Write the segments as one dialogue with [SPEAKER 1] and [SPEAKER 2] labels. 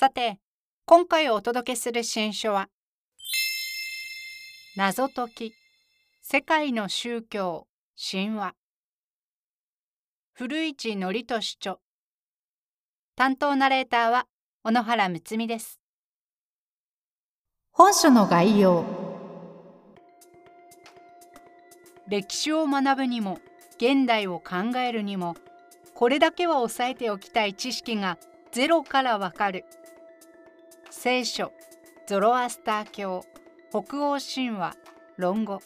[SPEAKER 1] さて今回お届けする新書は謎解き世界の宗教神話。古市憲俊著。担当ナレーターは小野原睦美です。本書の概要。歴史を学ぶにも現代を考えるにもこれだけは押さえておきたい知識がゼロからわかる聖書ゾロアスター教北欧神話論語。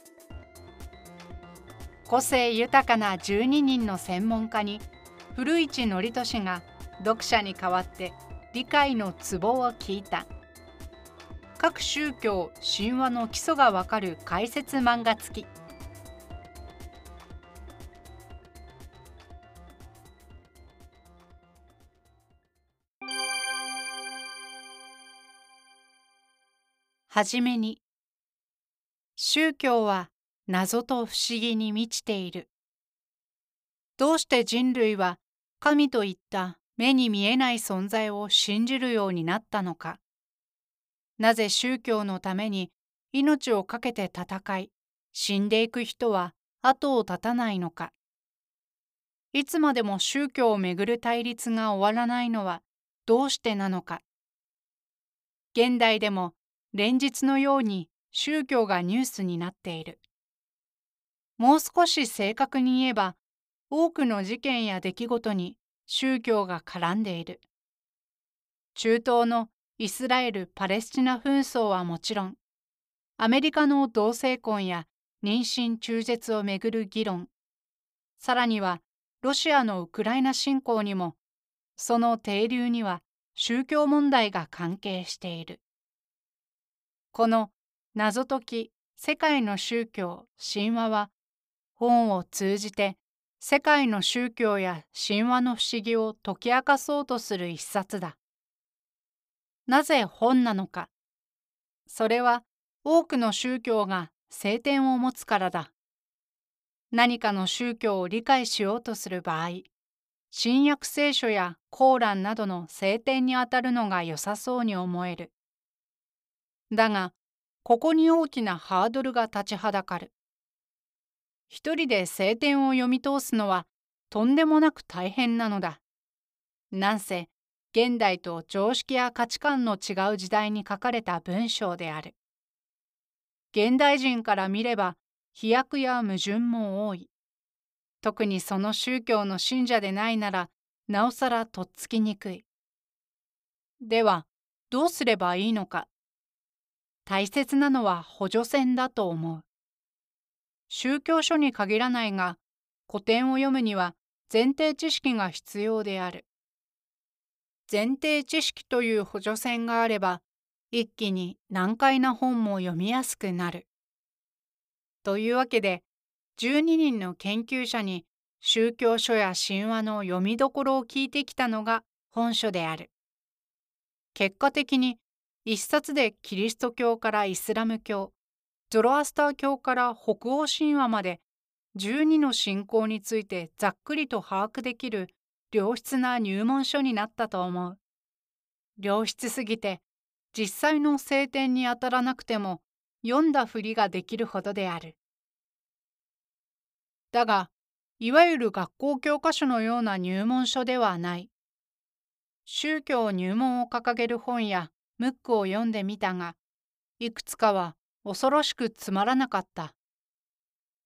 [SPEAKER 1] 個性豊かな12人の専門家に古市憲俊が読者に代わって理解のツボを聞いた。各宗教神話の基礎がわかる解説漫画付き。はじめに。宗教は謎と不思議に満ちている。どうして人類は神といった目に見えない存在を信じるようになったのか。なぜ宗教のために命を懸けて戦い死んでいく人は後を絶たないのか。いつまでも宗教をめぐる対立が終わらないのはどうしてなのか。現代でも連日のように宗教がニュースになっている。もう少し正確に言えば、多くの事件や出来事に宗教が絡んでいる。中東のイスラエル・パレスチナ紛争はもちろん、アメリカの同性婚や妊娠中絶をめぐる議論、さらにはロシアのウクライナ侵攻にも、その底流には宗教問題が関係している。この謎解き世界の宗教神話は本を通じて世界の宗教や神話の不思議を解き明かそうとする一冊だ。なぜ本なのか。それは多くの宗教が聖典を持つからだ。何かの宗教を理解しようとする場合、新約聖書やコーランなどの聖典にあたるのが良さそうに思える。だが、ここに大きなハードルが立ちはだかる。一人で聖典を読み通すのはとんでもなく大変なのだ。なんせ、現代と常識や価値観の違う時代に書かれた文章である。現代人から見れば飛躍や矛盾も多い。特にその宗教の信者でないならなおさらとっつきにくい。ではどうすればいいのか。大切なのは補助線だと思う。宗教書に限らないが、古典を読むには前提知識が必要である。前提知識という補助線があれば、一気に難解な本も読みやすくなる。というわけで、12人の研究者に宗教書や神話の読みどころを聞いてきたのが本書である。結果的に一冊でキリスト教からイスラム教、ゾロアスター教から北欧神話まで12の信仰についてざっくりと把握できる良質な入門書になったと思う。良質すぎて実際の聖典に当たらなくても読んだふりができるほどである。だが、いわゆる学校教科書のような入門書ではない。宗教入門を掲げる本やムックを読んでみたが、いくつかは恐ろしくつまらなかった。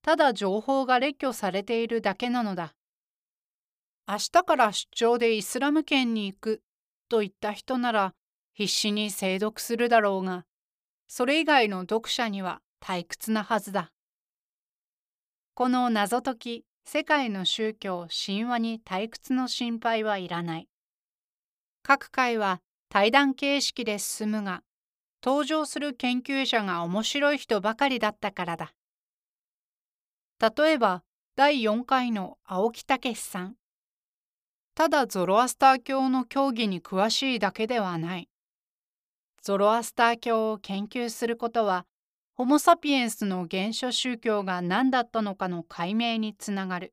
[SPEAKER 1] ただ情報が列挙されているだけなのだ。明日から出張でイスラム圏に行くと言った人なら必死に精読するだろうが、それ以外の読者には退屈なはずだ。この謎解き世界の宗教神話に退屈の心配はいらない。各回は対談形式で進むが、登場する研究者が面白い人ばかりだったからだ。例えば、第4回の青木武さん。ただゾロアスター教の教義に詳しいだけではない。ゾロアスター教を研究することは、ホモ・サピエンスの原初宗教が何だったのかの解明につながる。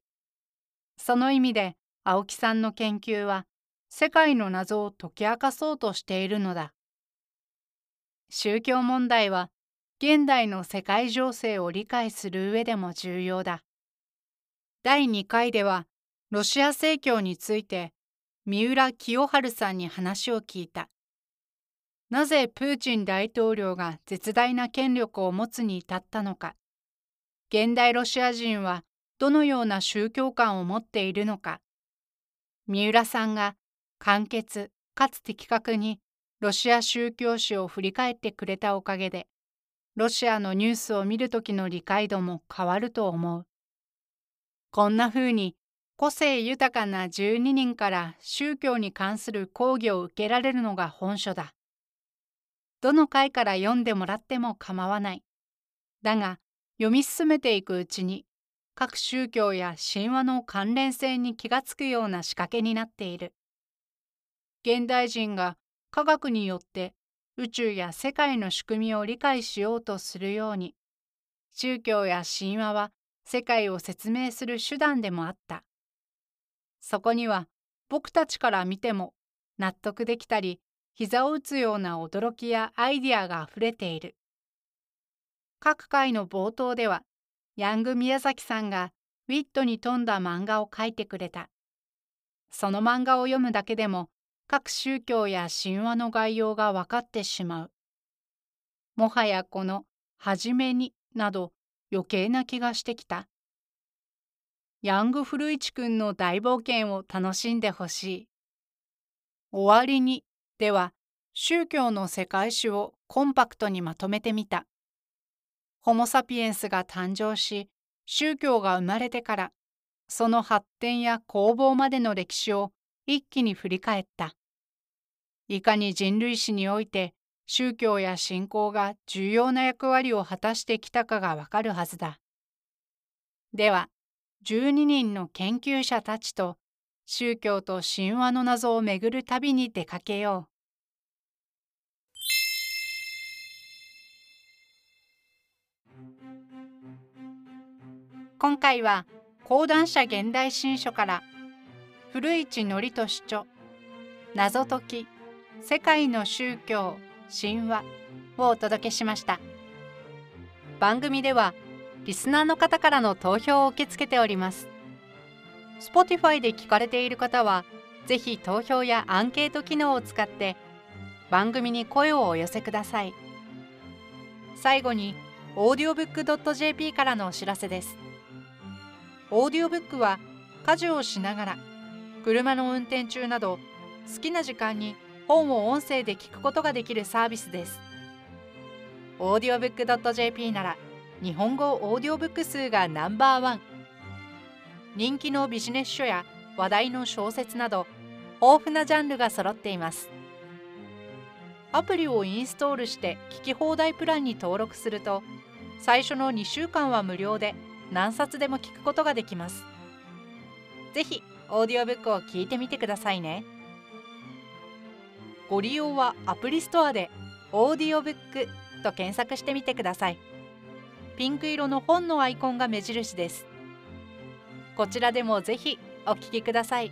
[SPEAKER 1] その意味で青木さんの研究は世界の謎を解き明かそうとしているのだ。宗教問題は現代の世界情勢を理解する上でも重要だ。第2回ではロシア正教について三浦清春さんに話を聞いた。なぜプーチン大統領が絶大な権力を持つに至ったのか。現代ロシア人はどのような宗教観を持っているのか。三浦さんが簡潔かつ的確にロシア宗教史を振り返ってくれたおかげでロシアのニュースを見る時の理解度も変わると思う。こんなふうに個性豊かな12人から宗教に関する講義を受けられるのが本書だ。どの回から読んでもらっても構わない。だが読み進めていくうちに各宗教や神話の関連性に気がつくような仕掛けになっている。現代人が科学によって宇宙や世界の仕組みを理解しようとするように宗教や神話は世界を説明する手段でもあった。そこには僕たちから見ても納得できたり膝を打つような驚きやアイディアがあふれている。各回の冒頭ではヤング宮崎さんがウィットに富んだ漫画を描いてくれた。その漫画を読むだけでも各宗教や神話の概要が分かってしまう。もはやこの「はじめに」など余計な気がしてきた。ヤング古市くんの大冒険を楽しんでほしい。終わりにでは宗教の世界史をコンパクトにまとめてみた。ホモ・サピエンスが誕生し宗教が生まれてからその発展や攻防までの歴史を一気に振り返った。いかに人類史において宗教や信仰が重要な役割を果たしてきたかがわかるはずだ。では、12人の研究者たちと宗教と神話の謎をめぐる旅に出かけよう。今回は講談社現代新書から古市憲寿著謎解き世界の宗教神話をお届けしました。番組ではリスナーの方からの投票を受け付けております。Spotify で聞かれている方はぜひ投票やアンケート機能を使って番組に声をお寄せください。最後に audiobook.jp からのお知らせです。オーディオブックは家事をしながら車の運転中など好きな時間に本を音声で聞くことができるサービスです。audiobook.jp なら日本語オーディオブック数がナンバーワン。人気のビジネス書や話題の小説など豊富なジャンルが揃っています。アプリをインストールして聞き放題プランに登録すると最初の2週間は無料で何冊でも聞くことができます。ぜひオーディオブックを聞いてみてくださいね。ご利用はアプリストアでオーディオブックと検索してみてください。ピンク色の本のアイコンが目印です。こちらでもぜひお聞きください。